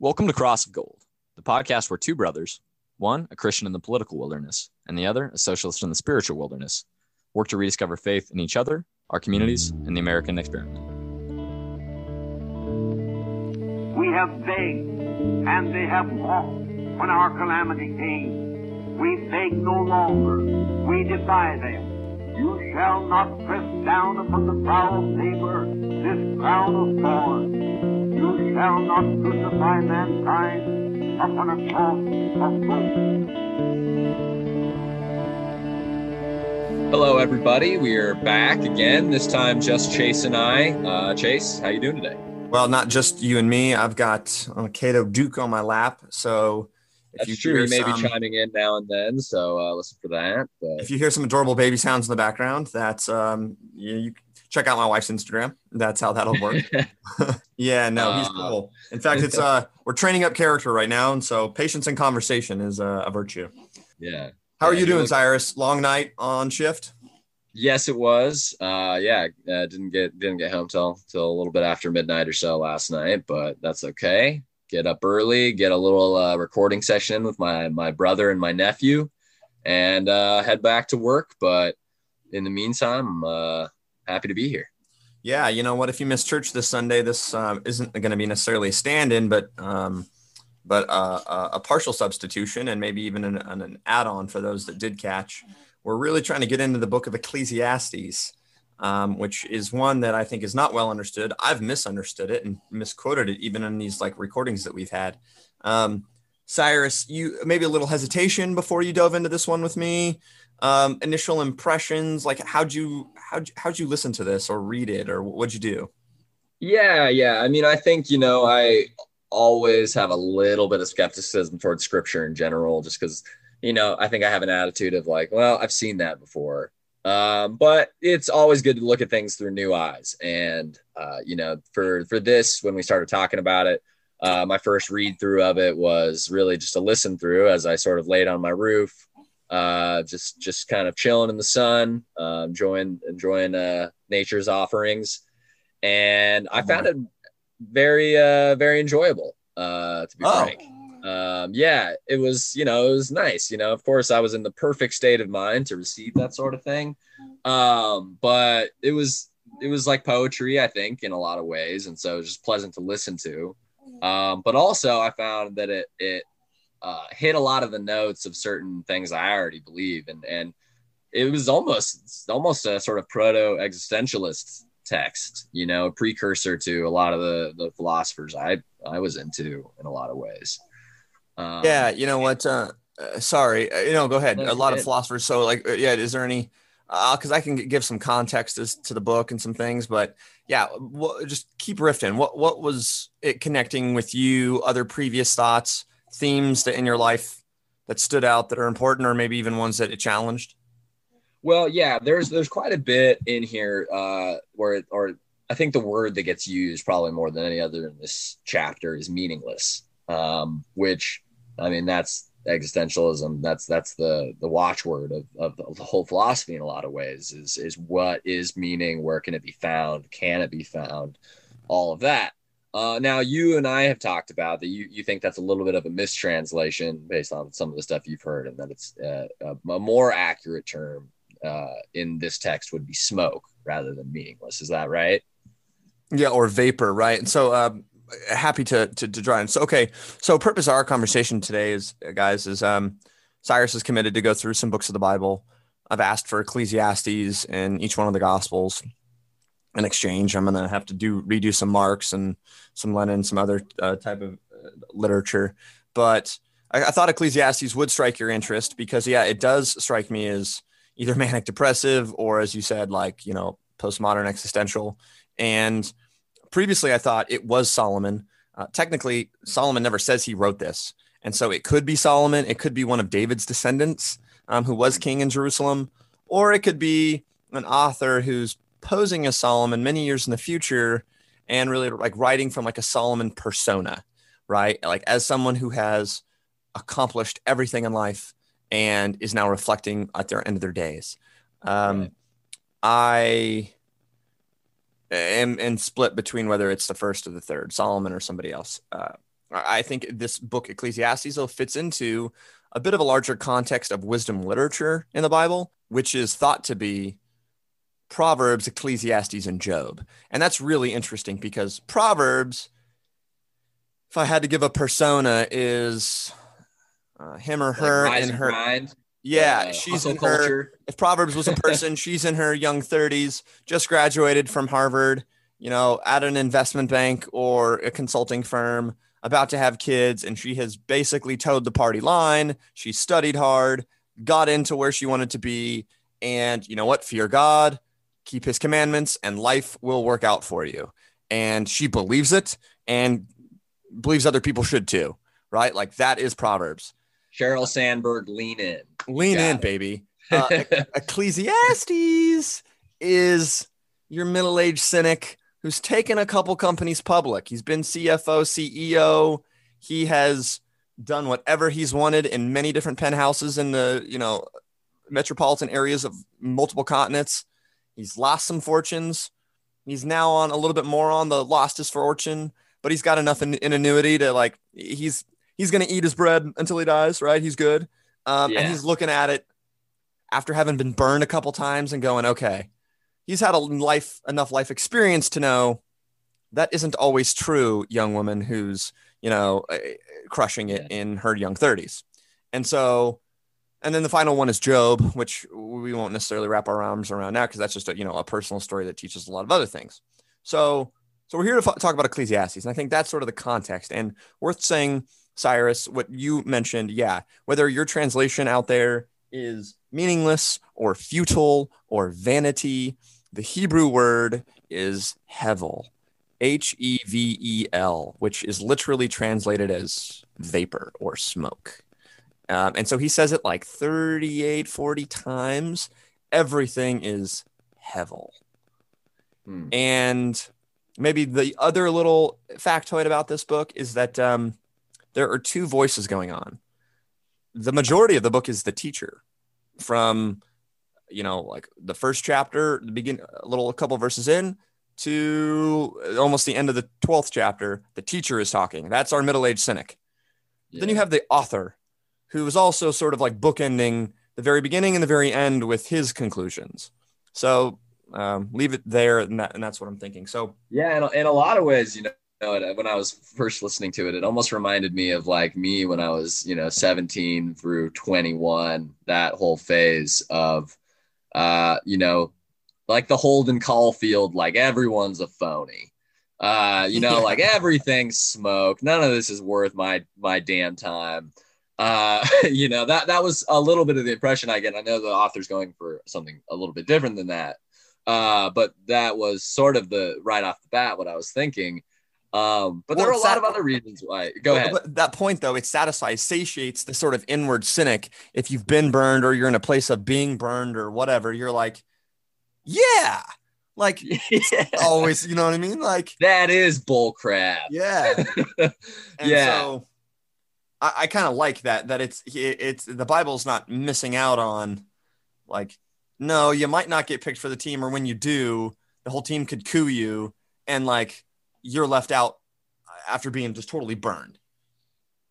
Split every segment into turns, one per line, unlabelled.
Welcome to Cross of Gold, the podcast where two brothers, one a Christian in the political wilderness, and the other a socialist in the spiritual wilderness, work to rediscover faith in each other, our communities, and the American experiment.
We have begged, and they have walked when our calamity came. We beg no longer. We defy them. You shall not press down upon the brow of labor this crown of thorns. You shall not crucify mankind upon a cross of gold.
Hello, everybody. We are back again. This time, just Chase and I. Uh, Chase, how you doing today?
Well, not just you and me. I've got uh, Cato Duke on my lap. So
if That's you true. He may some, be chiming in now and then. So uh, listen for that.
But. If you hear some adorable baby sounds in the background, that's um, you, you check out my wife's Instagram. That's how that'll work. yeah, no, he's uh, cool. In fact, it's uh, we're training up character right now, and so patience and conversation is a, a virtue.
Yeah.
How are you doing, look- Cyrus? Long night on shift.
Yes, it was. Uh, yeah, uh, didn't get didn't get home till till a little bit after midnight or so last night, but that's okay. Get up early, get a little uh, recording session with my my brother and my nephew, and uh, head back to work. But in the meantime, uh, happy to be here.
Yeah, you know what? If you miss church this Sunday, this um, isn't going to be necessarily a stand-in, but um, but uh, a partial substitution and maybe even an, an add-on for those that did catch we're really trying to get into the book of Ecclesiastes, um, which is one that I think is not well understood. I've misunderstood it and misquoted it even in these like recordings that we've had. Um, Cyrus, you maybe a little hesitation before you dove into this one with me. Um, initial impressions, like how'd you how'd, how'd you listen to this or read it or what'd you do?
Yeah, yeah. I mean, I think you know I always have a little bit of skepticism towards scripture in general, just because you know, I think I have an attitude of like, well, I've seen that before. Um, but it's always good to look at things through new eyes. And uh, you know, for for this, when we started talking about it, uh, my first read through of it was really just a listen through as I sort of laid on my roof, uh, just just kind of chilling in the sun, uh, enjoying enjoying uh, nature's offerings, and I found it very uh, very enjoyable. Uh, to be oh. frank um, yeah, it was, you know, it was nice. You know, of course, I was in the perfect state of mind to receive that sort of thing. Um, but it was, it was like poetry, I think, in a lot of ways. And so it was just pleasant to listen to. Um, but also, I found that it, it, uh, hit a lot of the notes of certain things I already believe. And, and it was almost, almost a sort of proto existentialist text, you know, precursor to a lot of the, the philosophers I, I was into in a lot of ways.
Um, yeah, you know what? Uh, uh, sorry, uh, you know, go ahead. A lot of philosophers. So, like, uh, yeah, is there any? Because I can give some context as to the book and some things, but yeah, just keep riffing. What what was it connecting with you? Other previous thoughts, themes that in your life that stood out that are important, or maybe even ones that it challenged.
Well, yeah, there's there's quite a bit in here uh, where, it, or I think the word that gets used probably more than any other in this chapter is meaningless, um, which I mean, that's existentialism. That's that's the the watchword of, of the whole philosophy in a lot of ways. Is is what is meaning? Where can it be found? Can it be found? All of that. Uh, now, you and I have talked about that. You you think that's a little bit of a mistranslation based on some of the stuff you've heard, and that it's uh, a, more accurate term uh, in this text would be smoke rather than meaningless. Is that right?
Yeah, or vapor, right? And so, um, happy to, to, to. So, okay. So purpose of our conversation today is guys, is, um, Cyrus is committed to go through some books of the Bible. I've asked for Ecclesiastes and each one of the gospels in exchange. I'm to have to do, redo some Marx and some Lenin, some other uh, type of uh, literature. But I, I thought Ecclesiastes would strike your interest because yeah, it does strike me as either manic depressive or as you said, like, you know, postmodern existential. And, previously I thought it was Solomon. Uh, technically, Solomon never says he wrote this. And so it could be Solomon. It could be one of David's descendants um, who was king in Jerusalem, or it could be an author who's posing as Solomon many years in the future and really like writing from like a Solomon persona, right? Like as someone who has accomplished everything in life and is now reflecting at their end of their days. Um, right. I am and split between whether it's the first or the third, Solomon or somebody else. Uh, I think this book, Ecclesiastes, fits into a bit of a larger context of wisdom literature in the Bible, which is thought to be Proverbs, Ecclesiastes, and Job. And that's really interesting because Proverbs, if I had to give a persona, is uh, him or her
like
in her.
Grind,
Yeah,
uh,
she's in her.
culture.
If Proverbs was a person, she's in her young 30s, just graduated from Harvard, you know, at an investment bank or a consulting firm, about to have kids, and she has basically toed the party line. She studied hard, got into where she wanted to be, and you know what? Fear God, keep his commandments, and life will work out for you. And she believes it and believes other people should too, right? Like that is Proverbs.
Sheryl Sandberg, lean in.
Lean
Got
in,
it.
baby. Uh, Ecclesiastes is your middle aged cynic who's taken a couple companies public. He's been CFO, CEO. He has done whatever he's wanted in many different penthouses in the, you know, metropolitan areas of multiple continents. He's lost some fortunes. He's now on a little bit more on the lost his fortune, but he's got enough in, in annuity to like he's he's going to eat his bread until he dies, right? He's good. Um,
Yeah.
And he's looking at it after having been burned a couple times and going, okay, he's had a life enough life experience to know that isn't always true, young woman who's you know eh, crushing it in her young 30s. And so, and then the final one is Job, which we won't necessarily wrap our arms around now because that's just a, you know a personal story that teaches a lot of other things. So, so we're here to f- talk about Ecclesiastes, and I think that's sort of the context. And worth saying, Cyrus, what you mentioned, yeah, whether your translation out there is meaningless or futile or vanity, the Hebrew word is hevel, H E V E L, which is literally translated as vapor or smoke. Um, and so he says it like 38, 40 times. Everything is hevel.
Hmm.
And maybe the other little factoid about this book is that um, there are two voices going on. The majority of the book is the teacher from, you know, like the first chapter, the begin, a little a couple verses in to almost the end of the 12th chapter. The teacher is talking. That's our middle aged cynic. Then you have the author, who is also sort of like bookending the very beginning and the very end with his conclusions. So um, leave it there, and, that, and that's what I'm thinking. So
Yeah, in, in a lot of ways, you know, it- when I was first listening to it, it almost reminded me of like me when I was, you know, 17 through 21, that whole phase of, uh, you know, like the Holden Caulfield, like everyone's a phony. Uh, you know,
Yeah.
like everything's smoke. None of this is worth my my damn time. Uh, you know, that that was a little bit of the impression I get. I know the author's going for something a little bit different than that. Uh, but that was sort of the right off the bat what I was thinking. Um, but there
are
were a lot of other reasons why. Go ahead.
But that point, though, it satisfies, satiates the sort of inward cynic. If you've been burned or you're in a place of being burned or whatever, you're like, yeah, like
yeah.
always, you know what I mean? Like,
That is bull crap.
yeah.
Yeah.
so I, I kind of like that, that it's, it- it's the Bible's not missing out on like, no, you might not get picked for the team, or when you do, the whole team could coup you and like you're left out after being just totally burned.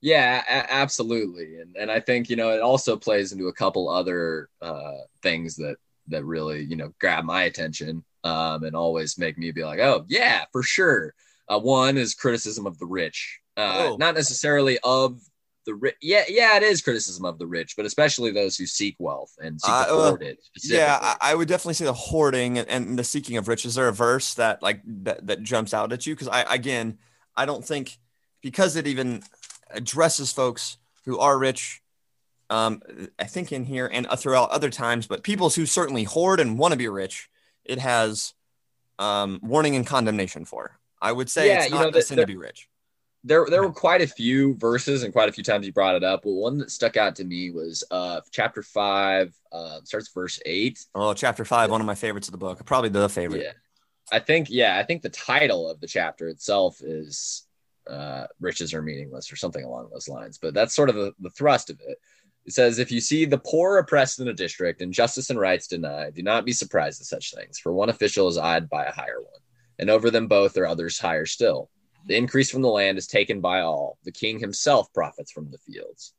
Yeah, a- absolutely. And and I think, you know, it also plays into a couple other uh things that that really, you know, grab my attention um and always make me be like, "Oh, yeah, for sure." Uh one is criticism of the rich. Uh
Oh.
not necessarily of the rich. Yeah, yeah, it is criticism of the rich, but especially those who seek wealth and seek
Uh,
to hoard it.
Yeah. I, I would definitely say the hoarding and, and the seeking of riches. Is there a verse that like that, that jumps out at you? Because I again, I don't think because it even addresses folks who are rich. Um, I think in here and throughout other times, but people who certainly hoard and want to be rich, it has um, warning and condemnation for. I would say
Yeah,
it's
you
not
know,
a
the-
sin
the-
to be rich.
There there were quite a few verses and quite a few times you brought it up but one that stuck out to me was uh chapter 5 uh starts verse 8
Oh, chapter five, one of my favorites of the book, probably the favorite.
yeah. I think yeah i think the title of the chapter itself is uh riches are meaningless or something along those lines but that's sort of the, the thrust of it. It says if you see the poor oppressed in a district and justice and rights denied do not be surprised at such things for one official is eyed by a higher one and over them both are others higher still The increase from the land is taken by all. The king himself profits from the fields.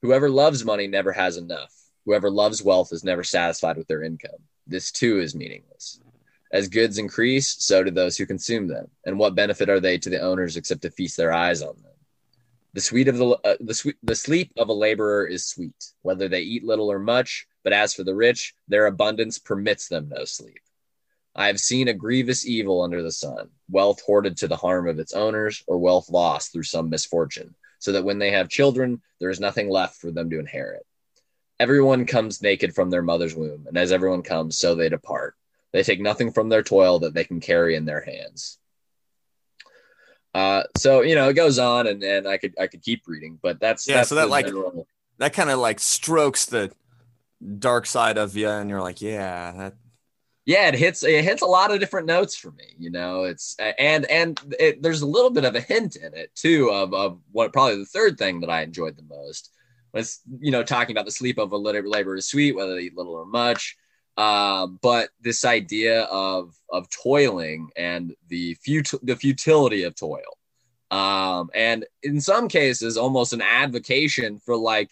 Whoever loves money never has enough. Whoever loves wealth is never satisfied with their income. This too is meaningless. As goods increase, so do those who consume them. And what benefit are they to the owners except to feast their eyes on them? The sweet of the uh, the sweet the sleep of a laborer is sweet, whether they eat little or much. But as for the rich, their abundance permits them no sleep. I have seen a grievous evil under the sun, wealth hoarded to the harm of its owners, or wealth lost through some misfortune, so that when they have children, there is nothing left for them to inherit. Everyone comes naked from their mother's womb, and as everyone comes, so they depart. They take nothing from their toil that they can carry in their hands. Uh, so you know, it goes on, and, and I could I could keep reading, but that's
Yeah,
that's
so that, like,
general-
That kind of like strokes the dark side of you, and you're like, yeah, that,
yeah, it hits it hits a lot of different notes for me. You know, it's and and it, there's a little bit of a hint in it too of of what probably the third thing that I enjoyed the most was you know talking about the sleep of a labor is sweet, whether they eat little or much. Um, but this idea of of toiling and the fut- the futility of toil, um, and in some cases, almost an advocation for like,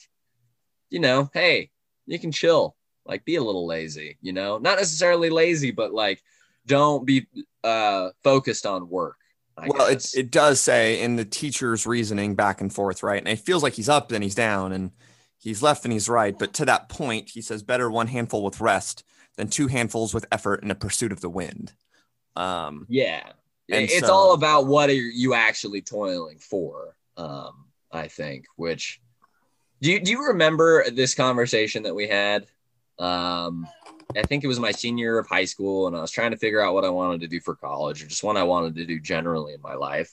you know, hey, you can chill, like be a little lazy, you know, not necessarily lazy, but like don't be uh focused on work. I
well, it, it does say in the teacher's reasoning back and forth, right? And it feels like he's up, then he's down, and he's left, and he's right. But to that point, he says, better one handful with rest than two handfuls with effort in a pursuit of the wind. Um,
Yeah.
And
it's
so-
all about what are you actually toiling for. Um, I think, which do you do you remember this conversation that we had? Um, I think it was my senior year of high school, and I was trying to figure out what I wanted to do for college or just what I wanted to do generally in my life.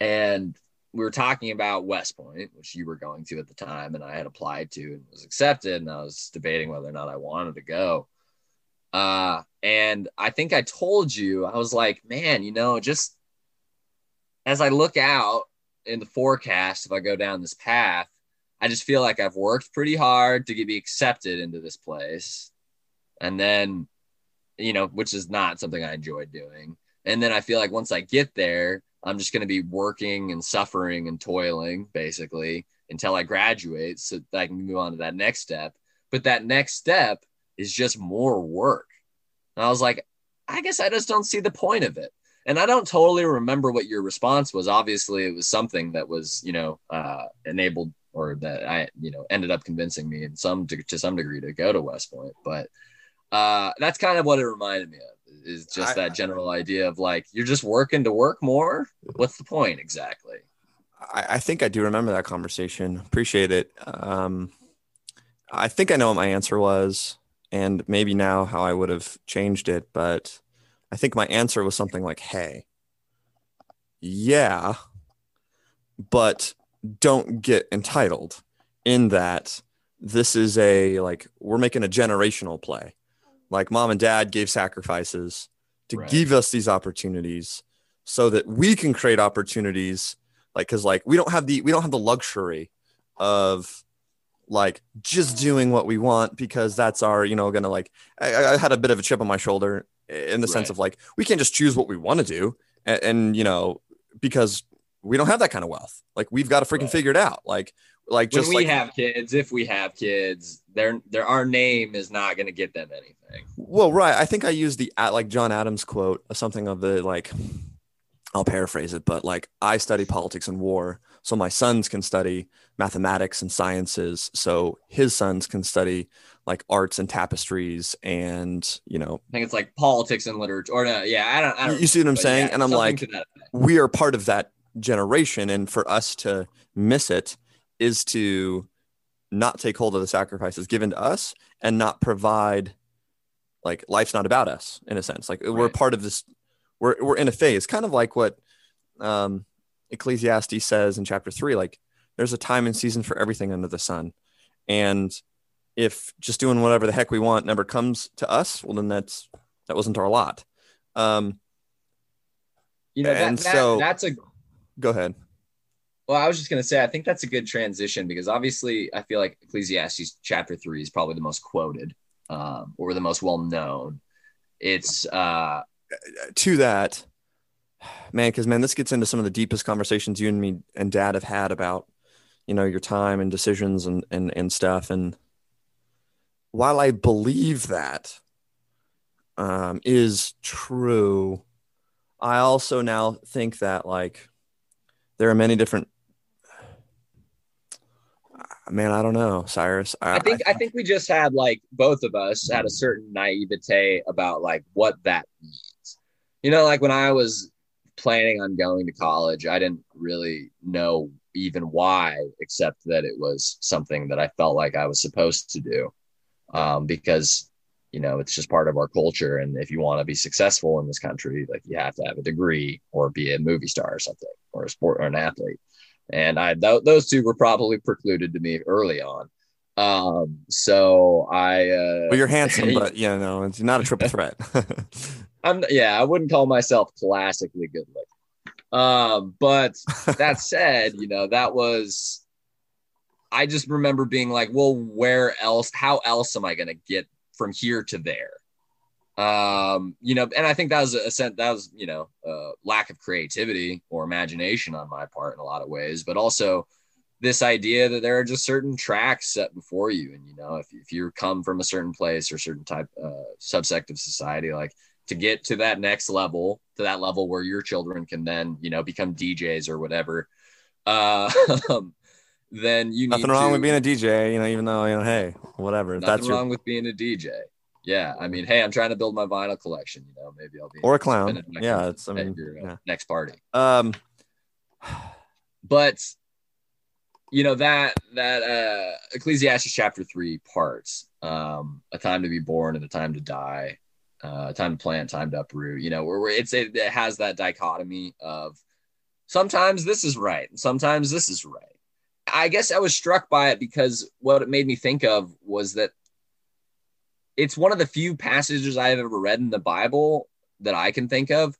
And we were talking about West Point, which you were going to at the time, and I had applied to and was accepted, and I was debating whether or not I wanted to go. Uh, and I think I told you, I was like, man, you know, just as I look out in the forecast, if I go down this path, I just feel like I've worked pretty hard to get be accepted into this place. And then, you know, which is not something I enjoy doing. And then I feel like once I get there, I'm just going to be working and suffering and toiling basically until I graduate so that I can move on to that next step. But that next step is just more work. And I was like, I guess I just don't see the point of it. And I don't totally remember what your response was. Obviously, it was something that was, you know, uh, enabled or that I, you know, ended up convincing me in some to, to some degree to go to West Point. But uh, that's kind of what it reminded me of is just
I-
that general idea of like you're just working to work more. What's the point exactly?
I, I think I do remember that conversation. Appreciate it. Um, I think I know what my answer was, and maybe now how I would have changed it. But I think my answer was something like, "Hey, yeah, but don't get entitled in that this is a like we're making a generational play. Like mom and dad gave sacrifices to
Right.
give us these opportunities so that we can create opportunities like because like we don't have the we don't have the luxury of like just doing what we want because that's our you know gonna like I, I had a bit of a chip on my shoulder in the sense of like we can't just choose what we want to do and, and you know because we don't have that kind of wealth like we've got to freaking
Right.
figure it out like like
When
just
we
like
have kids, if we have kids, their their our name is not going to get them anything.
Well, right. I think I used the at like John Adams quote, something of the like, I'll paraphrase it, but like I study politics and war, so my sons can study mathematics and sciences, so his sons can study like arts and tapestries and you know
I think it's like politics and literature, or no, yeah, I don't. I don't
You see what I'm saying?
yeah,
And I'm like-
to that effect.
we are part of that generation and for us to miss it is to not take hold of the sacrifices given to us and not provide like life's not about us in a sense. Like we're part of this we're, we're in a phase kind of like what um ecclesiastes says in chapter 3 like there's a time and season for everything under the sun. And if just doing whatever the heck we want never comes to us well then that's that wasn't our lot. Um
you know, that,
and
that-
so-
that's a
go ahead
Well, I was just going to say, I think that's a good transition because obviously I feel like Ecclesiastes chapter three is probably the most quoted um, or the most well known. It's, uh,
to that, man, because man, this gets into some of the deepest conversations you and me and Dad have had about, you know, your time and decisions and and and stuff. And while I believe that um, is true, I also now think that like there are many different. Man, I don't know, Cyrus.
I, I think I, I think we just had like both of us had a certain naivete about like what that means. You know, like when I was planning on going to college, I didn't really know even why, except that it was something that I felt like I was supposed to do. Um, because, you know, it's just part of our culture. And if you want to be successful in this country, like you have to have a degree or be a movie star or something, or a sport or an athlete. And I, th- those two were probably precluded to me early on. Um, so I, uh,
well, you're handsome, but you know, it's not a triple threat.
I'm yeah, I wouldn't call myself classically good looking. Um, but that said, you know, that was I just remember being like, well, where else? How else am I going to get from here to there? Um, you know, and I think that was a sense that was, you know, a lack of creativity or imagination on my part in a lot of ways, but also this idea that there are just certain tracks set before you. And, you know, if, if you come from a certain place or certain type, uh, subsect of society, like to get to that next level, to that level where your children can then, you know, become DJs or whatever. Uh, then you need
nothing wrong to, with being a DJ, you know, even though, you know, hey, whatever.
Nothing that's wrong your... with being a DJ. Yeah. I mean, hey, I'm trying to build my vinyl collection, you know, maybe I'll be
or a clown. Yeah. It's, I mean, your, uh,
yeah. next party.
Um,
but you know that that uh ecclesiastes chapter 3 parts um a time to be born and a time to die uh, time to plant, time to uproot. You know, where, where it's it, it has that dichotomy of sometimes this is right, sometimes this is right. I guess I was struck by it because what it made me think of was that it's one of the few passages I've ever read in the Bible that I can think of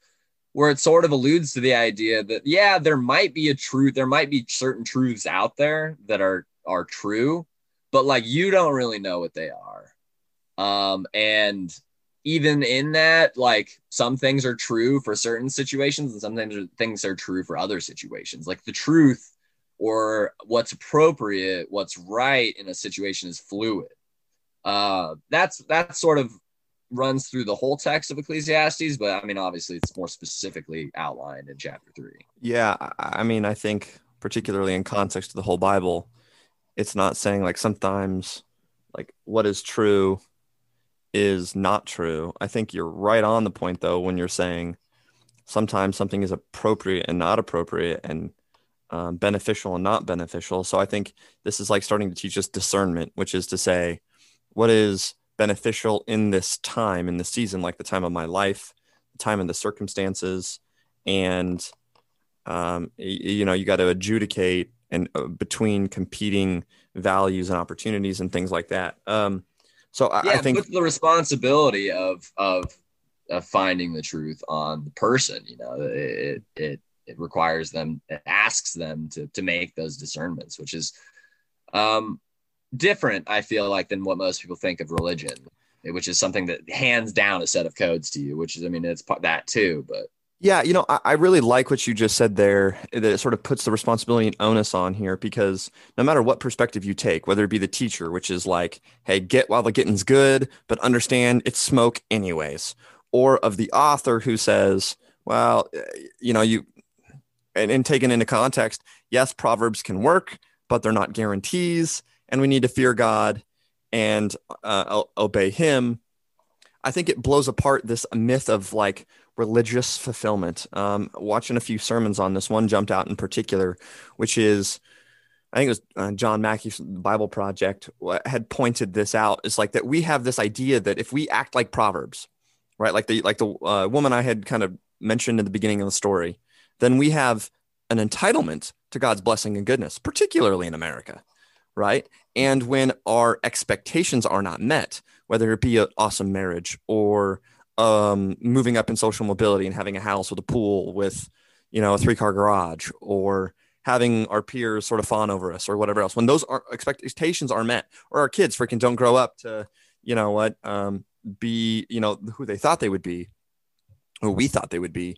where it sort of alludes to the idea that yeah, there might be a truth, there might be certain truths out there that are are true, but like you don't really know what they are. Um, and even in that, like some things are true for certain situations and sometimes things are true for other situations. Like the truth or what's appropriate, what's right in a situation is fluid. Uh, that's that sort of runs through the whole text of Ecclesiastes, but I mean, obviously, it's more specifically outlined in chapter three.
Yeah, I mean, I think particularly in context of the whole Bible, it's not saying like sometimes like what is true is not true. I think you're right on the point though when you're saying sometimes something is appropriate and not appropriate and um, beneficial and not beneficial. So I think this is like starting to teach us discernment, which is to say, what is beneficial in this time, in the season, like the time of my life, the time and the circumstances, and um, you, know, you got to adjudicate and uh, between competing values and opportunities and things like that. Um, so I, yeah, I think
the responsibility of of of finding the truth on the person, you know, it it it requires them, it asks them to to make those discernments, which is um different, I feel like, than what most people think of religion, which is something that hands down a set of codes to you, which is, I mean, it's that too, but
yeah, you know, I, I, really like what you just said there. That it sort of puts the responsibility and onus on here because no matter what perspective you take, whether it be the teacher, which is like, hey, get while the getting's good, but understand it's smoke anyways, or of the author who says, well, eh, you know, you and, and taken into context, yes, proverbs can work, but they're not guarantees, and we need to fear God and uh, obey Him. I think it blows apart this myth of like religious fulfillment. Um, watching a few sermons on this, one jumped out in particular, which is, I think it was uh, John Mackie's Bible Project had pointed this out. Is like that we have this idea that if we act like Proverbs, right, like the like the uh, woman I had kind of mentioned in the beginning of the story, then we have an entitlement to God's blessing and goodness, particularly in America, right? And when our expectations are not met, whether it be an awesome marriage or um, moving up in social mobility and having a house with a pool with, you know, a three car garage or having our peers sort of fawn over us or whatever else. When those expectations are met, or our kids freaking don't grow up to, you know what, um, be, you know, who they thought they would be, who we thought they would be,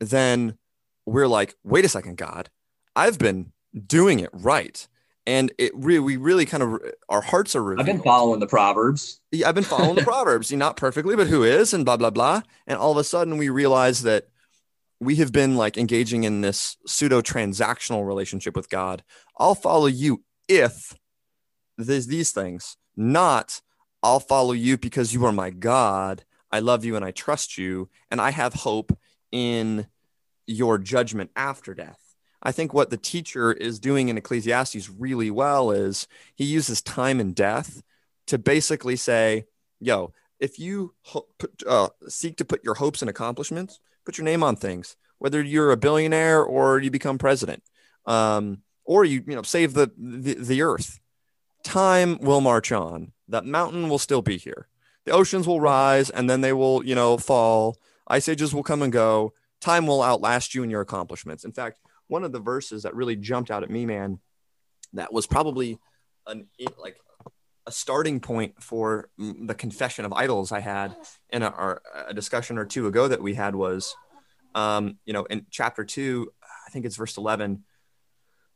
then we're like, wait a second, God, I've been doing it right. And it really, we really kind of, our hearts are revealed.
I've been following the Proverbs.
Yeah, I've been following the Proverbs, not perfectly, but who is, and blah, blah, blah. And all of a sudden we realize that we have been like engaging in this pseudo transactional relationship with God. I'll follow you if there's these things, not I'll follow you because you are my God. I love you and I trust you. And I have hope in your judgment after death. I think what the teacher is doing in Ecclesiastes really well is he uses time and death to basically say, yo, if you uh, seek to put your hopes and accomplishments, put your name on things, whether you're a billionaire or you become president, um, or you you know save the, the the earth. Time will march on. That mountain will still be here. The oceans will rise and then they will you know fall. Ice ages will come and go. Time will outlast you and your accomplishments. In fact, one of the verses that really jumped out at me, man, that was probably an like a starting point for the confession of idols I had in a, a discussion or two ago that we had was, um, you know, in chapter two, I think it's verse 11,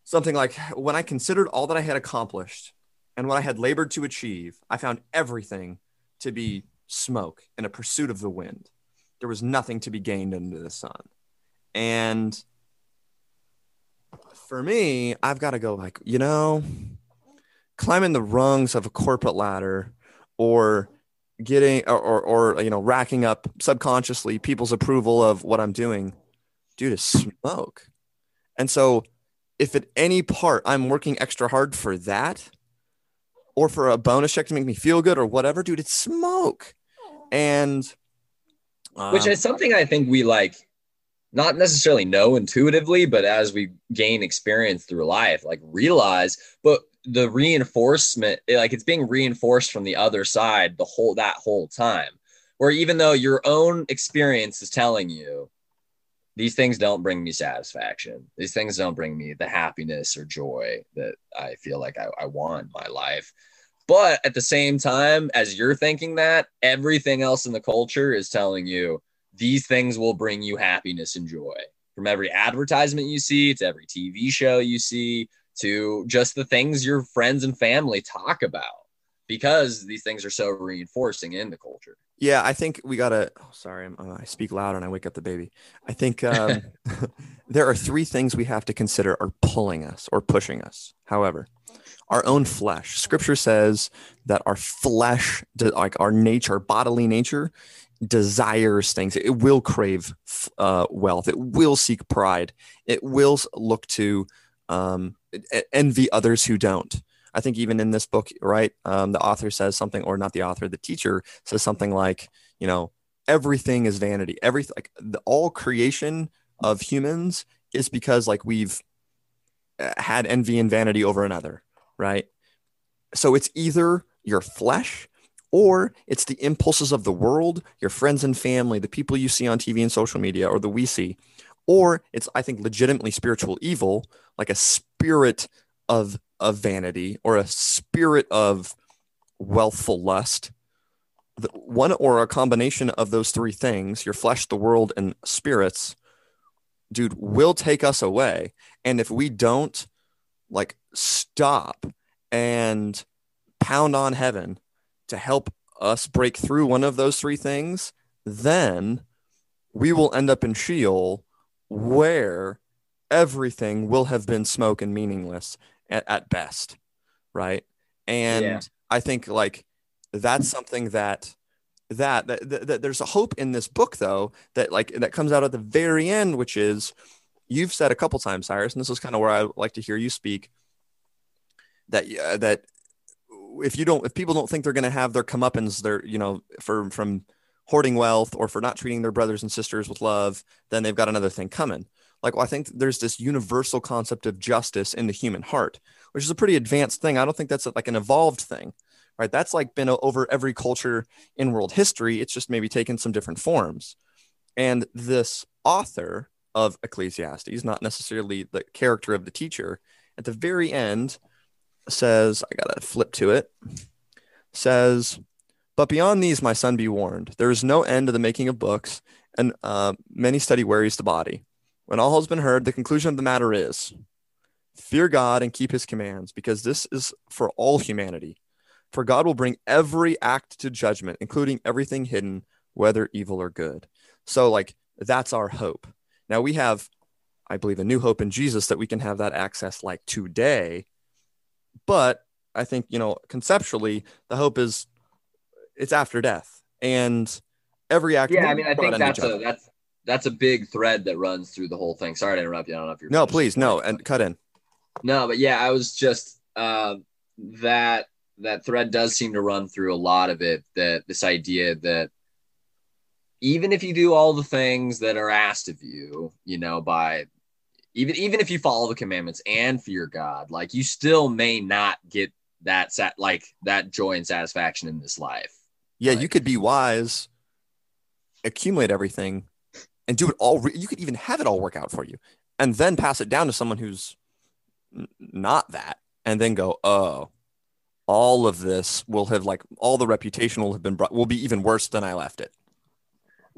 something like, when I considered all that I had accomplished and what I had labored to achieve, I found everything to be smoke and a pursuit of the wind. There was nothing to be gained under the sun. And for me, I've got to go like, you know, climbing the rungs of a corporate ladder or getting or, or, or you know racking up subconsciously people's approval of what i'm doing dude is smoke and so if at any part i'm working extra hard for that or for a bonus check to make me feel good or whatever dude it's smoke and um,
which is something i think we like not necessarily know intuitively but as we gain experience through life like realize but the reinforcement like it's being reinforced from the other side the whole that whole time. Where even though your own experience is telling you these things don't bring me satisfaction. These things don't bring me the happiness or joy that i feel like i, I want in my life but at the same time as you're thinking that everything else in the culture is telling you these things will bring you happiness and joy from every advertisement you see to every tv show you see to just the things your friends and family talk about because these things are so reinforcing in the culture.
Yeah, I think we gotta. Oh, sorry, I'm, i speak loud and I wake up the baby. I think um, there are three things we have to consider are pulling us or pushing us. However, our own flesh. Scripture says that our flesh, like our nature, our bodily nature, desires things. It will crave uh, wealth. It will seek pride. It will look to um, envy others who don't. I think even in this book, right, um, the author says something, or not the author, the teacher says something like, you know, everything is vanity. Everything, like the, all creation of humans is because like we've uh, had envy and vanity over another, right? So it's either your flesh or it's the impulses of the world, your friends and family, the people you see on TV and social media, or the we see or it's i think legitimately spiritual evil like a spirit of of vanity or a spirit of wealthful lust the, one or a combination of those three things your flesh the world and spirits dude will take us away and if we don't like stop and pound on heaven to help us break through one of those three things then we will end up in sheol where everything will have been smoke and meaningless at, at best right and yeah. i think like that's something that that, that, that, that there's a hope in this book though that like that comes out at the very end which is you've said a couple times cyrus and this is kind of where i like to hear you speak that uh, that if you don't if people don't think they're going to have their comeuppance they're you know for from hoarding wealth or for not treating their brothers and sisters with love, then they've got another thing coming. Like, well, I think there's this universal concept of justice in the human heart, which is a pretty advanced thing. I don't think that's like an evolved thing, right? That's like been over every culture in world history. It's just maybe taken some different forms. And this author of Ecclesiastes, not necessarily the character of the teacher, at the very end says, I got to flip to it, says, but beyond these, my son, be warned. There is no end to the making of books, and uh, many study wearies the body. When all has been heard, the conclusion of the matter is fear God and keep his commands, because this is for all humanity. For God will bring every act to judgment, including everything hidden, whether evil or good. So, like, that's our hope. Now, we have, I believe, a new hope in Jesus that we can have that access like today. But I think, you know, conceptually, the hope is it's after death. And every act.
Yeah, I mean, I think that's a, that's, that's a big thread that runs through the whole thing. Sorry to interrupt you. I don't know if you're.
No, please, no, and cut in.
No, but yeah, I was just uh, that that thread does seem to run through a lot of it. That this idea that even if you do all the things that are asked of you, you know, by even even if you follow the commandments and fear God, like you still may not get that sat like that joy and satisfaction in this life.
Yeah,
like,
you could be wise, accumulate everything, and do it all. Re- you could even have it all work out for you, and then pass it down to someone who's n- not that, and then go, oh, all of this will have like all the reputation will have been brought will be even worse than I left it.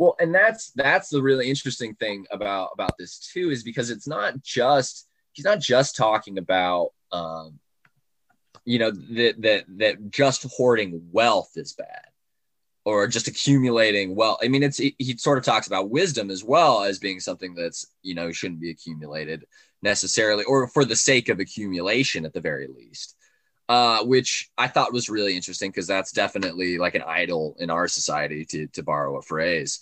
Well, and that's that's the really interesting thing about about this too is because it's not just he's not just talking about um, you know that that that just hoarding wealth is bad or just accumulating wealth. I mean, it's he sort of talks about wisdom as well as being something that's you know shouldn't be accumulated necessarily or for the sake of accumulation at the very least. Uh, which I thought was really interesting because that's definitely like an idol in our society, to to borrow a phrase.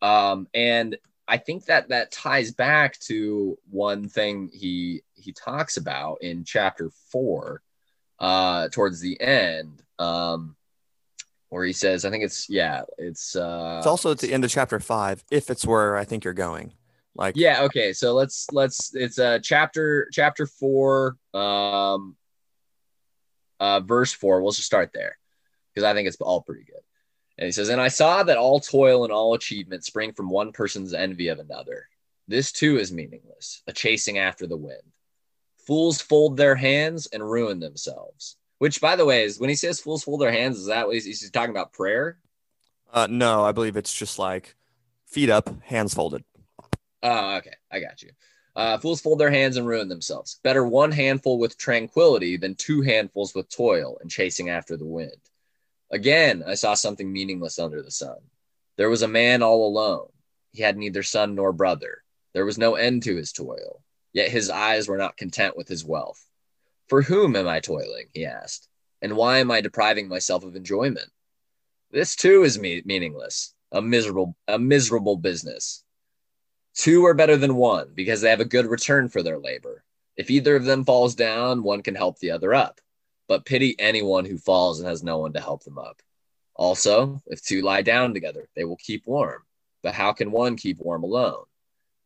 Um, and I think that that ties back to one thing he he talks about in chapter four, uh, towards the end, um, where he says, I think it's yeah, it's uh,
it's also at the end of chapter five, if it's where I think you're going. Like
yeah, okay, so let's let's it's a uh, chapter chapter four, um, uh, verse four. We'll just start there because I think it's all pretty good. And he says, And I saw that all toil and all achievement spring from one person's envy of another. This too is meaningless, a chasing after the wind. Fools fold their hands and ruin themselves. Which, by the way, is when he says fools fold their hands, is that what he's, he's talking about prayer?
Uh, no, I believe it's just like feet up, hands folded.
Oh, okay. I got you. Uh, fools fold their hands and ruin themselves. Better one handful with tranquility than two handfuls with toil and chasing after the wind. Again, I saw something meaningless under the sun. There was a man all alone. He had neither son nor brother. There was no end to his toil, yet his eyes were not content with his wealth. For whom am I toiling? He asked. And why am I depriving myself of enjoyment? This too is me- meaningless, a miserable, a miserable business. Two are better than one because they have a good return for their labor. If either of them falls down, one can help the other up. But pity anyone who falls and has no one to help them up. Also, if two lie down together, they will keep warm. But how can one keep warm alone?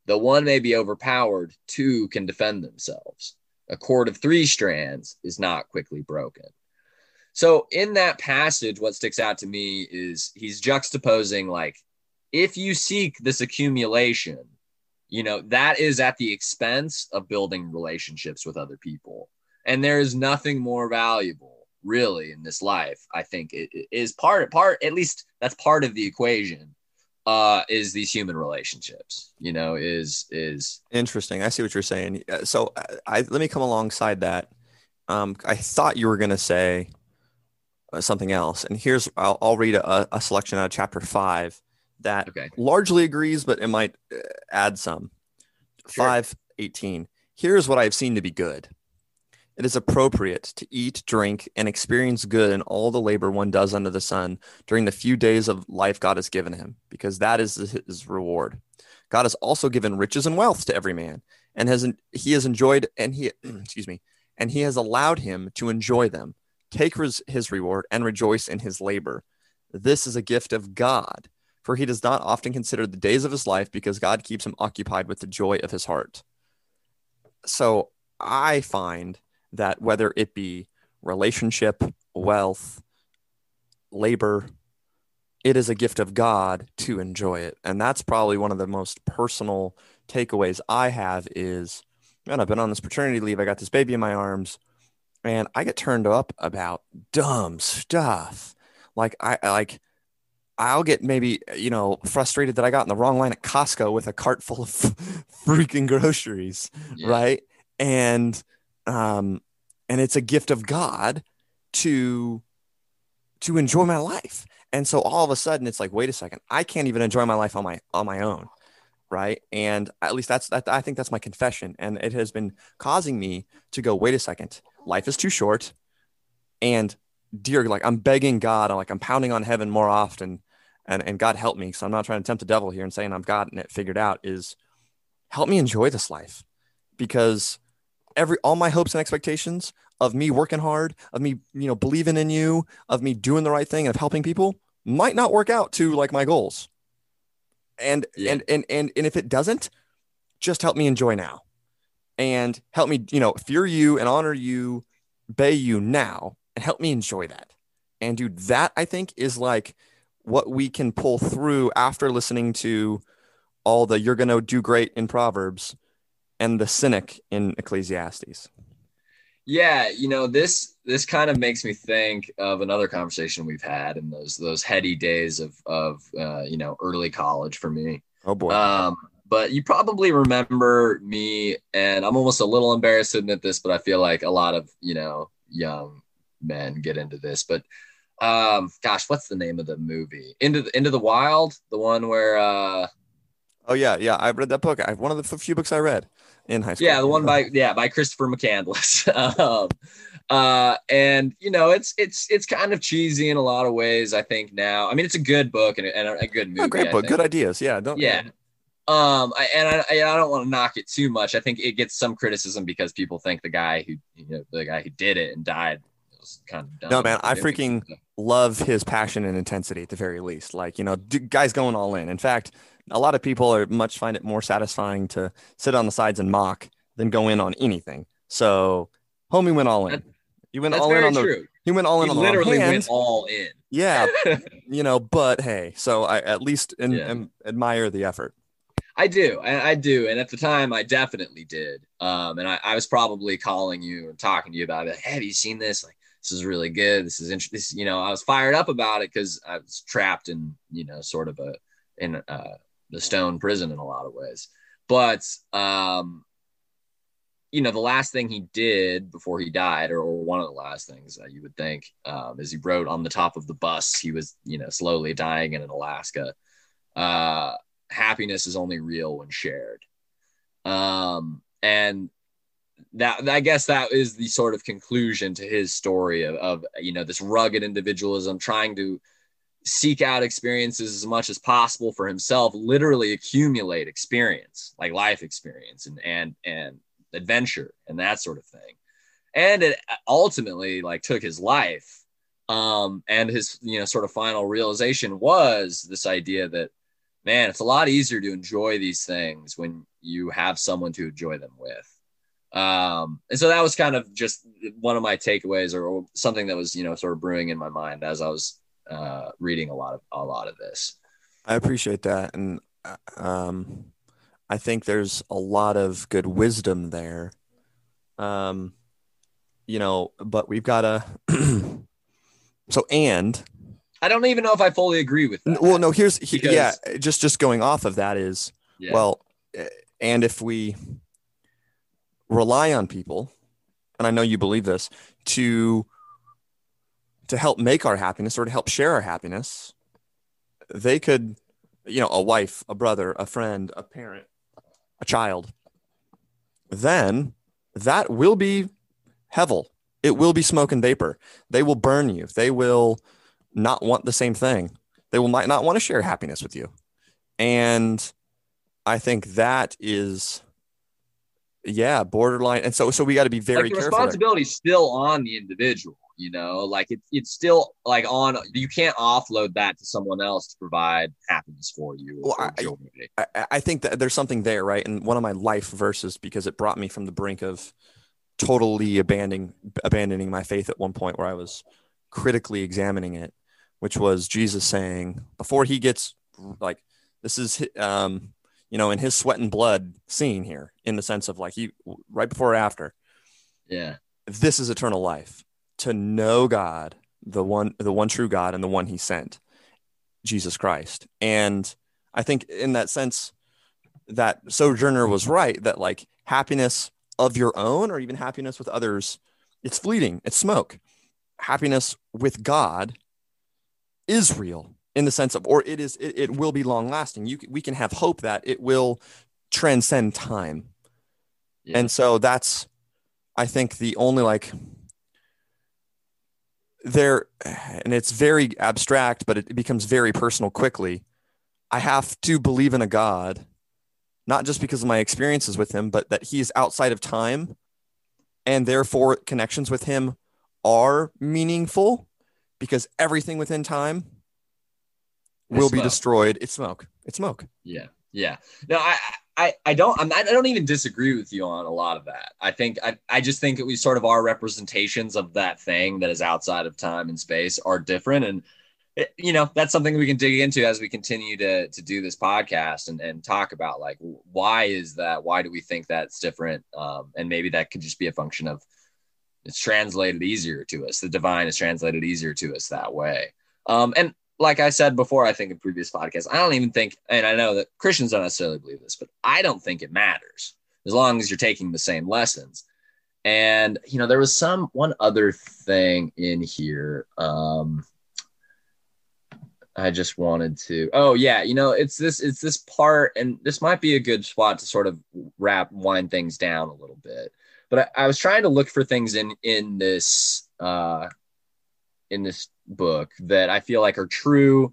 Though one may be overpowered, two can defend themselves. A cord of three strands is not quickly broken. So, in that passage, what sticks out to me is he's juxtaposing like, if you seek this accumulation, you know that is at the expense of building relationships with other people. And there is nothing more valuable really in this life i think it, it is part part at least that's part of the equation uh is these human relationships you know is is
interesting. I see what you're saying. Uh, so I, uh, I let me come alongside that. Um i thought you were going to say uh, something else. And here's i'll, I'll read a, a selection out of chapter five that okay. largely agrees, but it might uh, add some. Sure. 518. Here's what I have seen to be good. It is appropriate to eat, drink, and experience good in all the labor one does under the sun during the few days of life God has given him, because that is his reward. God has also given riches and wealth to every man, and has he has enjoyed and he excuse me, and he has allowed him to enjoy them. Take his reward and rejoice in his labor. This is a gift of God for he does not often consider the days of his life because God keeps him occupied with the joy of his heart. So I find that whether it be relationship, wealth, labor, it is a gift of God to enjoy it. And that's probably one of the most personal takeaways I have is, man, I've been on this paternity leave. I got this baby in my arms and I get turned up about dumb stuff. Like I like I'll get maybe you know frustrated that I got in the wrong line at Costco with a cart full of freaking groceries,
Yeah.
right? And um, and it's a gift of God to to enjoy my life. And so all of a sudden, it's like, wait a second, I can't even enjoy my life on my on my own, right? And at least that's that. I think that's my confession, and it has been causing me to go, wait a second, life is too short, and dear, like I'm begging God, I'm like I'm pounding on heaven more often, and and God help me. So I'm not trying to tempt the devil here and saying I've gotten it figured out. Is help me enjoy this life, because every all my hopes and expectations of me working hard, of me you know believing in you, of me doing the right thing, and of helping people might not work out to like my goals. And
Yeah.
and and and and if it doesn't, just help me enjoy now, and help me you know fear you and honor you, bay you now, and help me enjoy that. And dude, that I think is like what we can pull through after listening to all the "you're gonna do great" in Proverbs and the cynic in Ecclesiastes.
Yeah, you know this this kind of makes me think of another conversation we've had in those those heady days of of uh, you know early college for me.
Oh boy.
Um, but you probably remember me, and I'm almost a little embarrassed to admit this, but I feel like a lot of you know young men get into this. But um, gosh, what's the name of the movie? Into the Into the Wild, the one where uh,
oh yeah, yeah. I read that book. I one of the few books I read in high school.
yeah, the one by yeah by Christopher McCandless. um, uh, and you know it's it's it's kind of cheesy in a lot of ways. I think now. I mean, it's a good book and, a- and a, good movie.
Oh, great
I
book.
think.
Good ideas. Yeah. Don't.
Yeah. Um, I, and I, I don't want to knock it too much. I think it gets some criticism because people think the guy who, you know, the guy who did it and died was kind of dumb.
No, man, I freaking- love his passion and intensity at the very least. Like, you know, guys going all in. In fact, a lot of people are much find it more satisfying to sit on the sides and mock than go in on anything. So, homie went all in. He went
That's
all in on the.
true.
He went all in
He
on the
literally went all in.
Yeah, you know, but hey, so I at least in,
Yeah.
am- admire the effort.
I do. I, I do. And at the time, I definitely did. Um, and I, I was probably calling you and talking to you about it. Hey, have you seen this? Like, this is really good. This is interesting. You know, I was fired up about it because I was trapped in, you know, sort of a in uh, the stone prison in a lot of ways. But um, you know, the last thing he did before he died, or, or one of the last things uh, you would think, um, is he wrote on the top of the bus. He was, you know, slowly dying in Alaska. Uh, happiness is only real when shared. Um, and that I guess that is the sort of conclusion to his story of, of you know this rugged individualism, trying to seek out experiences as much as possible for himself, literally accumulate experience, like life experience and and and adventure and that sort of thing. And it ultimately like took his life. Um, and his you know sort of final realization was this idea that man, it's a lot easier to enjoy these things when you have someone to enjoy them with. Um, and so that was kind of just one of my takeaways or, something that was, you know, sort of brewing in my mind as I was uh, reading a lot of a lot of this.
I appreciate that, and uh, um, I think there's a lot of good wisdom there. Um, you know, but we've got to. so and
I don't even know if I fully agree with that.
well, no, here's he,
Because-
yeah, just just going off of that is
Yeah.
well, eh, and if we rely on people, and I know you believe this, to to help make our happiness or to help share our happiness, they could, you know, a wife, a brother, a friend, a parent, a child, then that will be hevel. It will be smoke and vapor. They will burn you. They will not want the same thing. They will might not want to share happiness with you. And I think that is yeah, borderline. And so so we got to be very
like the
careful.
responsibility is still on the individual, you know, like it's it's still like on you can't offload that to someone else to provide happiness for you
Well,
or
I- I, I think that there's something there, right? And one of my life verses, because it brought me from the brink of totally abandoning abandoning my faith at one point where I was critically examining it, which was Jesus saying before he gets like this is um you know in his sweat and blood scene here in the sense of like he right before or after
Yeah.
this is eternal life to know God, the one, the one true God, and the one He sent. Jesus Christ. And I think in that sense, that Sojourner was right that like happiness of your own or even happiness with others, it's fleeting, it's smoke. Happiness with God is real in the sense of, or it is, it, it will be long lasting. You, we can have hope that it will transcend time. Yeah. And so that's, I think, the only like there, and it's very abstract, but it, it becomes very personal quickly. I have to believe in a God, not just because of my experiences with him, but that he's outside of time and therefore connections with him are meaningful because everything within time will be destroyed. It's smoke. It's smoke.
Yeah. Yeah. No, I, I, I don't, I'm not, I don't even disagree with you on a lot of that. I think, I, I just think that we sort of our representations of that thing that is outside of time and space are different. And, it, you know, that's something we can dig into as we continue to, to do this podcast and, and talk about like, why is that? Why do we think that's different? Um, and maybe that could just be a function of it's translated easier to us. The divine is translated easier to us that way. Um, and like I said before, I think in previous podcasts, I don't even think, and I know that Christians don't necessarily believe this, but I don't think it matters as long as you're taking the same lessons. And you know, there was some one other thing in here. Um, I just wanted to. Oh yeah, you know, it's this it's this part, and this might be a good spot to sort of wrap wind things down a little bit. But I, I was trying to look for things in in this uh, in this book that I feel like are true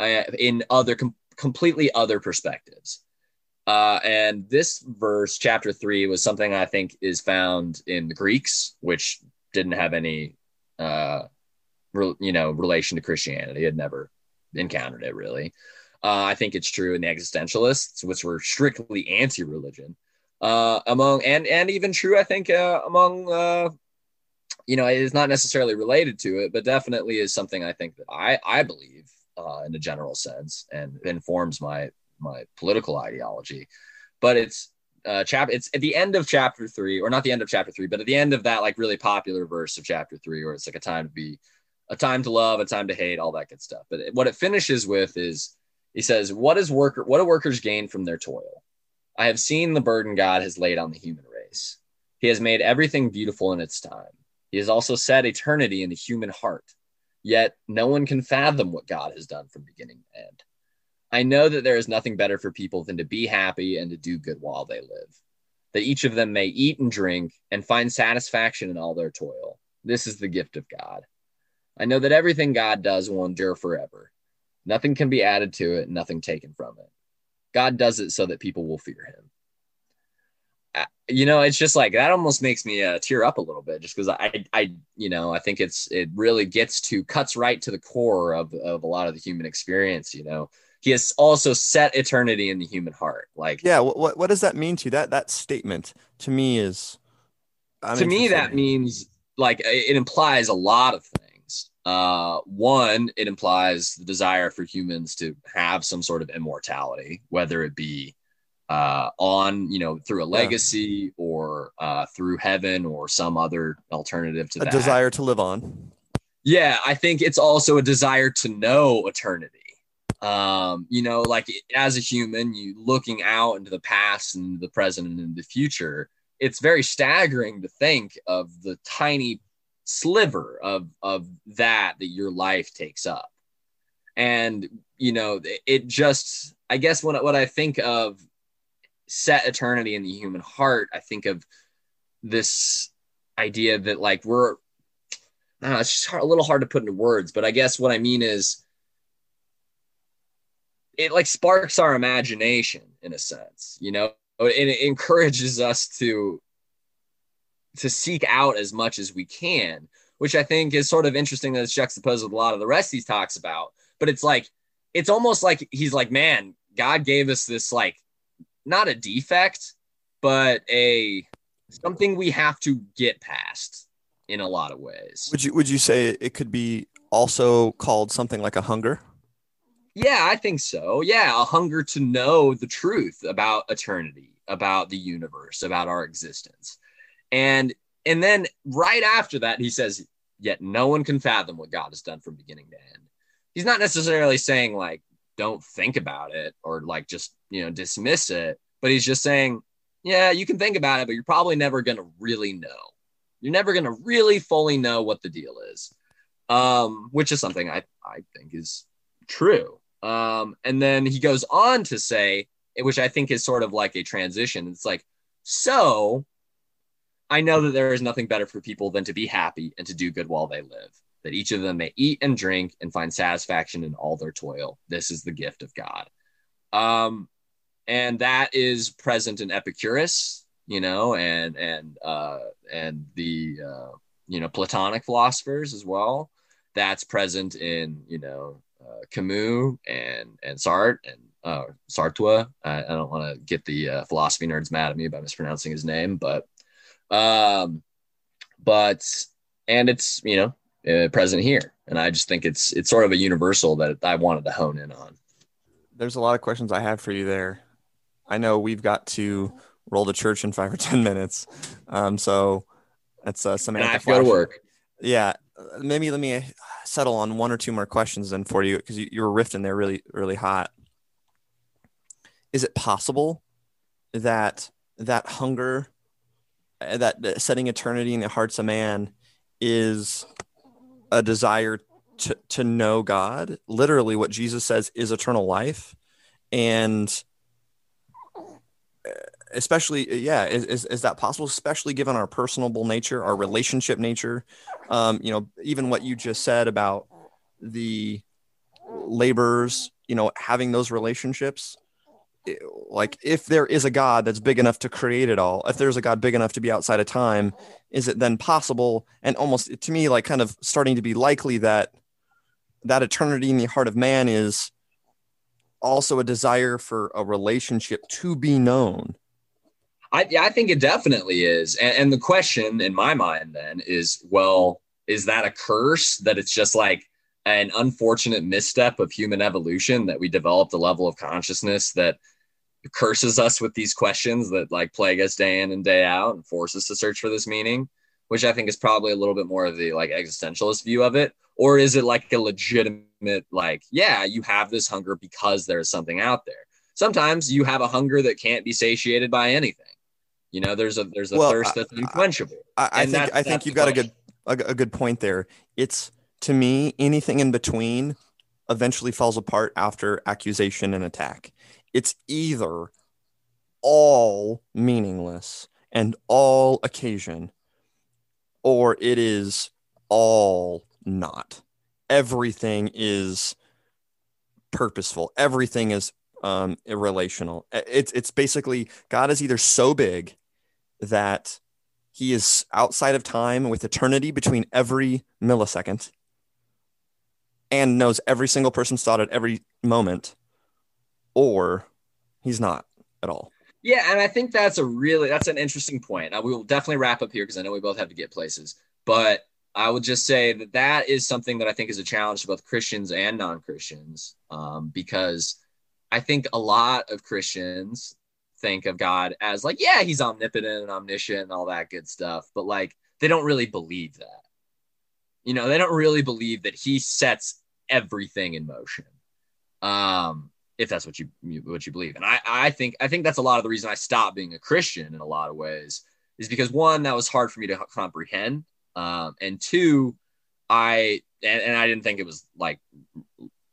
uh, in other com- completely other perspectives. Uh, and this verse, chapter three, was something I think is found in the Greeks, which didn't have any, uh, re- you know, relation to Christianity. Had never encountered it really. Uh, I think it's true in the existentialists, which were strictly anti-religion. Uh, among and and even true, I think, uh, among uh, you know, it is not necessarily related to it, but definitely is something I think that I I believe uh, in a general sense and informs my my political ideology. But it's uh, chap it's at the end of chapter three, or not the end of chapter three, but at the end of that like really popular verse of chapter three, where it's like a time to be, a time to love, a time to hate, all that good stuff. But what it finishes with is he says, "What is worker? What do workers gain from their toil? I have seen the burden God has laid on the human race. He has made everything beautiful in its time. He has also set eternity in the human heart. Yet no one can fathom what God has done from beginning to end. I know that there is nothing better for people than to be happy and to do good while they live, that each of them may eat and drink and find satisfaction in all their toil. This is the gift of God. I know that everything God does will endure forever. Nothing can be added to it, nothing taken from it. God does it so that people will fear him you know it's just like that almost makes me uh, tear up a little bit just because I, I you know i think it's it really gets to cuts right to the core of, of a lot of the human experience you know? He has also set eternity in the human heart like
yeah what, what does that mean to you? That that statement to me is
I'm to me that means like it implies a lot of things. Uh one it implies the desire for humans to have some sort of immortality whether it be uh, on, you know, through a legacy yeah. or uh, through heaven or some other alternative to
a
that.
desire to live on.
Yeah, I think it's also a desire to know eternity. Um, you know, like as a human, you looking out into the past and the present and the future, it's very staggering to think of the tiny sliver of of that that your life takes up. And you know, it just I guess when what I think of set eternity in the human heart, I think of this idea that like we're I don't know, it's just hard, a little hard to put into words, but I guess what I mean is it like sparks our imagination in a sense, you know, and it encourages us to to seek out as much as we can, which I think is sort of interesting that it's juxtaposed with a lot of the rest he talks about. But it's like it's almost like he's like, man, God gave us this like not a defect, but a something we have to get past in a lot of ways.
Would you would you say it could be also called something like a hunger?
Yeah, I think so. Yeah, a hunger to know the truth about eternity, about the universe, about our existence. And and then right after that he says, yet no one can fathom what God has done from beginning to end. he's not necessarily saying like don't think about it or like just you know dismiss it but he's just saying yeah you can think about it but you're probably never going to really know you're never going to really fully know what the deal is um, which is something I, I think is true um, and then he goes on to say which i think is sort of like a transition it's like so i know that there is nothing better for people than to be happy and to do good while they live that each of them may eat and drink and find satisfaction in all their toil. This is the gift of God. Um, and that is present in Epicurus, you know, and and uh, and the uh, you know Platonic philosophers as well. That's present in you know uh, Camus and and Sartre and uh, Sartre. I, I don't want to get the uh, philosophy nerds mad at me by mispronouncing his name, but um, but and it's you know uh, present here. And I just think it's it's sort of a universal that I wanted to hone in on.
There's a lot of questions I have for you there. I know we've got to roll to church in five or ten minutes, um, so that's uh, some.
I to go to work.
Yeah, maybe let me settle on one or two more questions then for you because you, you were riffing there really really hot. Is it possible that that hunger, uh, that setting eternity in the hearts of man, is a desire to, to know God. Literally, what Jesus says is eternal life. And especially, yeah, is, is, is that possible? Especially given our personable nature, our relationship nature. Um, you know, even what you just said about the laborers, you know, having those relationships like if there is a god that's big enough to create it all if there's a god big enough to be outside of time is it then possible and almost to me like kind of starting to be likely that that eternity in the heart of man is also a desire for a relationship to be known
i i think it definitely is and, and the question in my mind then is well is that a curse that it's just like an unfortunate misstep of human evolution that we developed a level of consciousness that curses us with these questions that like plague us day in and day out and force us to search for this meaning, which I think is probably a little bit more of the like existentialist view of it. Or is it like a legitimate, like, yeah, you have this hunger because there's something out there. Sometimes you have a hunger that can't be satiated by anything. You know, there's a there's a well, thirst that's unquenchable.
I, I, I think I think you've got a good a, a good point there. It's to me anything in between eventually falls apart after accusation and attack it's either all meaningless and all occasion, or it is all not. Everything is purposeful. Everything is um, irrelational. It's it's basically God is either so big that he is outside of time with eternity between every millisecond and knows every single person's thought at every moment, or he's not at all.
Yeah, and I think that's a really that's an interesting point. we will definitely wrap up here because I know we both have to get places, but I would just say that that is something that I think is a challenge to both Christians and non-Christians, um, because I think a lot of Christians think of God as like, yeah, he's omnipotent and omniscient and all that good stuff, but like they don't really believe that. You know, they don't really believe that he sets everything in motion. Um, if that's what you what you believe. And I I think I think that's a lot of the reason I stopped being a Christian in a lot of ways is because one that was hard for me to comprehend, um, and two, I and, and I didn't think it was like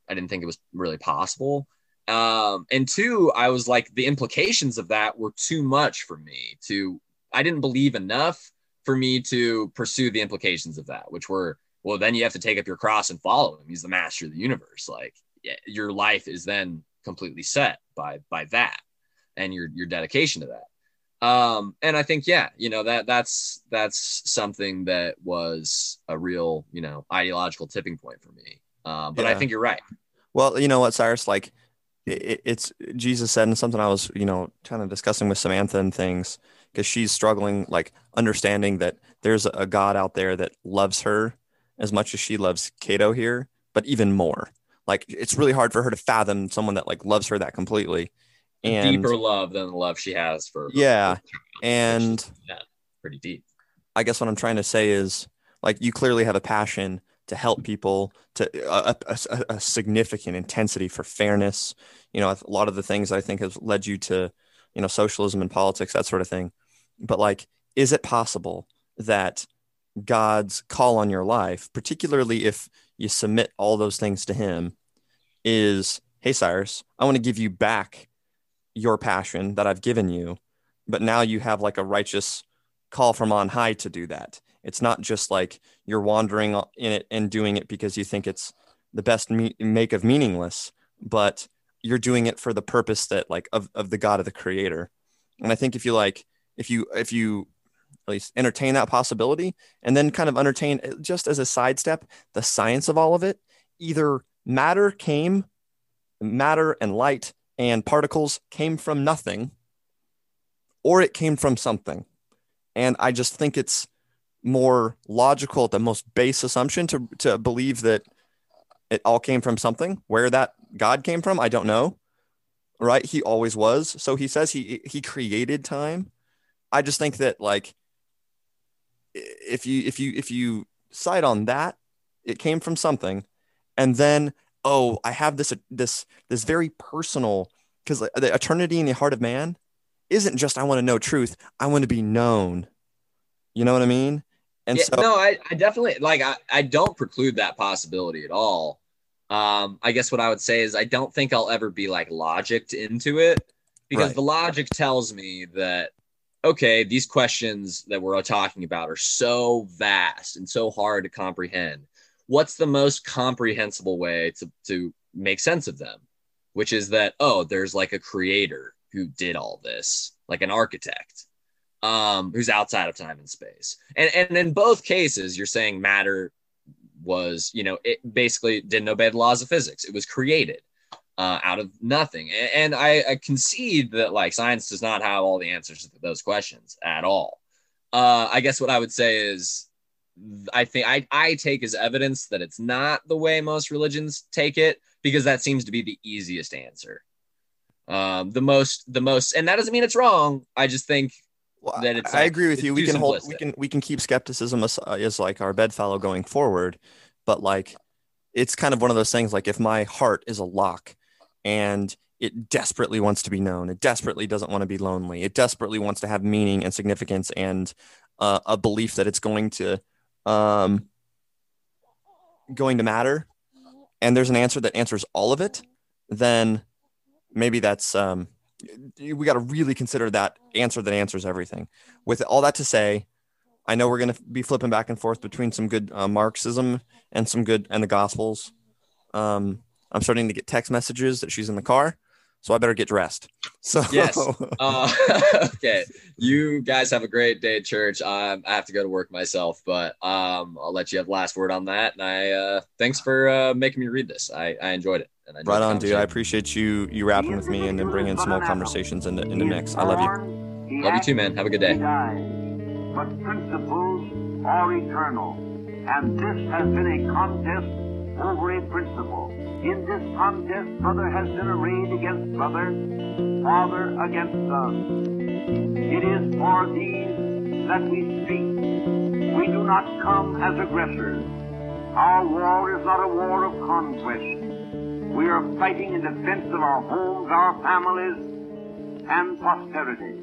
I didn't think it was really possible. Um, and two, I was like the implications of that were too much for me to I didn't believe enough for me to pursue the implications of that, which were well, then you have to take up your cross and follow him. He's the master of the universe. Like your life is then completely set by by that and your your dedication to that um and i think yeah you know that that's that's something that was a real you know ideological tipping point for me. Uh, but yeah. i think you're right.
Well you know what cyrus like it, it's jesus said and something i was you know kind of discussing with samantha and things because she's struggling like understanding that there's a god out there that loves her as much as she loves cato here but even more. Like it's really hard for her to fathom someone that like loves her that completely
and deeper love than the love she has for
yeah and
yeah, pretty deep
i guess what i'm trying to say is like you clearly have a passion to help people, to a, a, a significant intensity for fairness. You know, a lot of the things I think have led you to, you know, socialism and politics, that sort of thing. But like, is it possible that God's call on your life, particularly if you submit all those things to Him, is, hey, Cyrus, I want to give you back your passion that I've given you, but now you have like a righteous call from on high to do that. It's not just like you're wandering in it and doing it because you think it's the best me- make of meaningless, but you're doing it for the purpose that like of, of the God of the creator. And I think if you like, if you, if you at least entertain that possibility and then kind of entertain uh, just as a sidestep, the science of all of it, either matter came, matter and light and particles came from nothing or it came from something. And I just think it's more logical, the most base assumption to, to believe that it all came from something. Where that God came from, I don't know. Right? He always was. So he says he he created time. I just think that like if you if you if you side on that, it came from something, and then oh, I have this this this very personal because the eternity in the heart of man isn't just I want to know truth. I want to be known. You know what I mean?
And yeah, so no, I, I definitely like I, I don't preclude that possibility at all. Um, I guess what I would say is I don't think I'll ever be like logicked into it because right. the logic tells me that okay, these questions that we're talking about are so vast and so hard to comprehend what's the most comprehensible way to, to make sense of them? Which is that oh there's like a creator who did all this like an architect um who's outside of time and space. And and in both cases you're saying matter was you know it basically didn't obey the laws of physics. It was created uh, out of nothing. And, and I, I concede that like science does not have all the answers to those questions at all. Uh, i guess what i would say is I think I, I take as evidence that it's not the way most religions take it because that seems to be the easiest answer. Um, the most, the most, and that doesn't mean it's wrong. I just think well, that it's.
I agree with you. We can hold, we can, we can keep skepticism as, as like our bedfellow going forward, but like, it's kind of one of those things. Like, if my heart is a lock, and it desperately wants to be known, it desperately doesn't want to be lonely, it desperately wants to have meaning and significance and uh, a belief that it's going to um, going to matter and there's an answer that answers all of it, then maybe that's um, we got to really consider that answer that answers everything. With all that to say, I know we're going to be flipping back and forth between some good uh, Marxism and some good and the Gospels. Um, I'm starting to get text messages that she's in the car so I better get dressed. So
yes, uh, okay. You guys have a great day at church. Um, I have to go to work myself, but um, I'll let you have the last word on that. And I uh, thanks for uh, making me read this. I, I enjoyed it.
And I right on, dude. I appreciate you you rapping with me and then bringing small conversations in the, in the mix. I love you.
Love you too, man. Have a good day.
But principles are eternal, and this has been a contest over a principle. In this contest, brother has been arrayed against brother, father against son. It is for these that we speak. We do not come as aggressors. Our war is not a war of conquest. We are fighting in defense of our homes, our families, and posterity.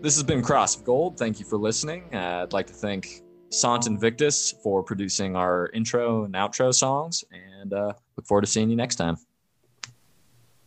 This has been Cross of Gold. Thank you for listening. Uh, I'd like to thank Sant Invictus for producing our intro and outro songs, and uh, look forward to seeing you next time.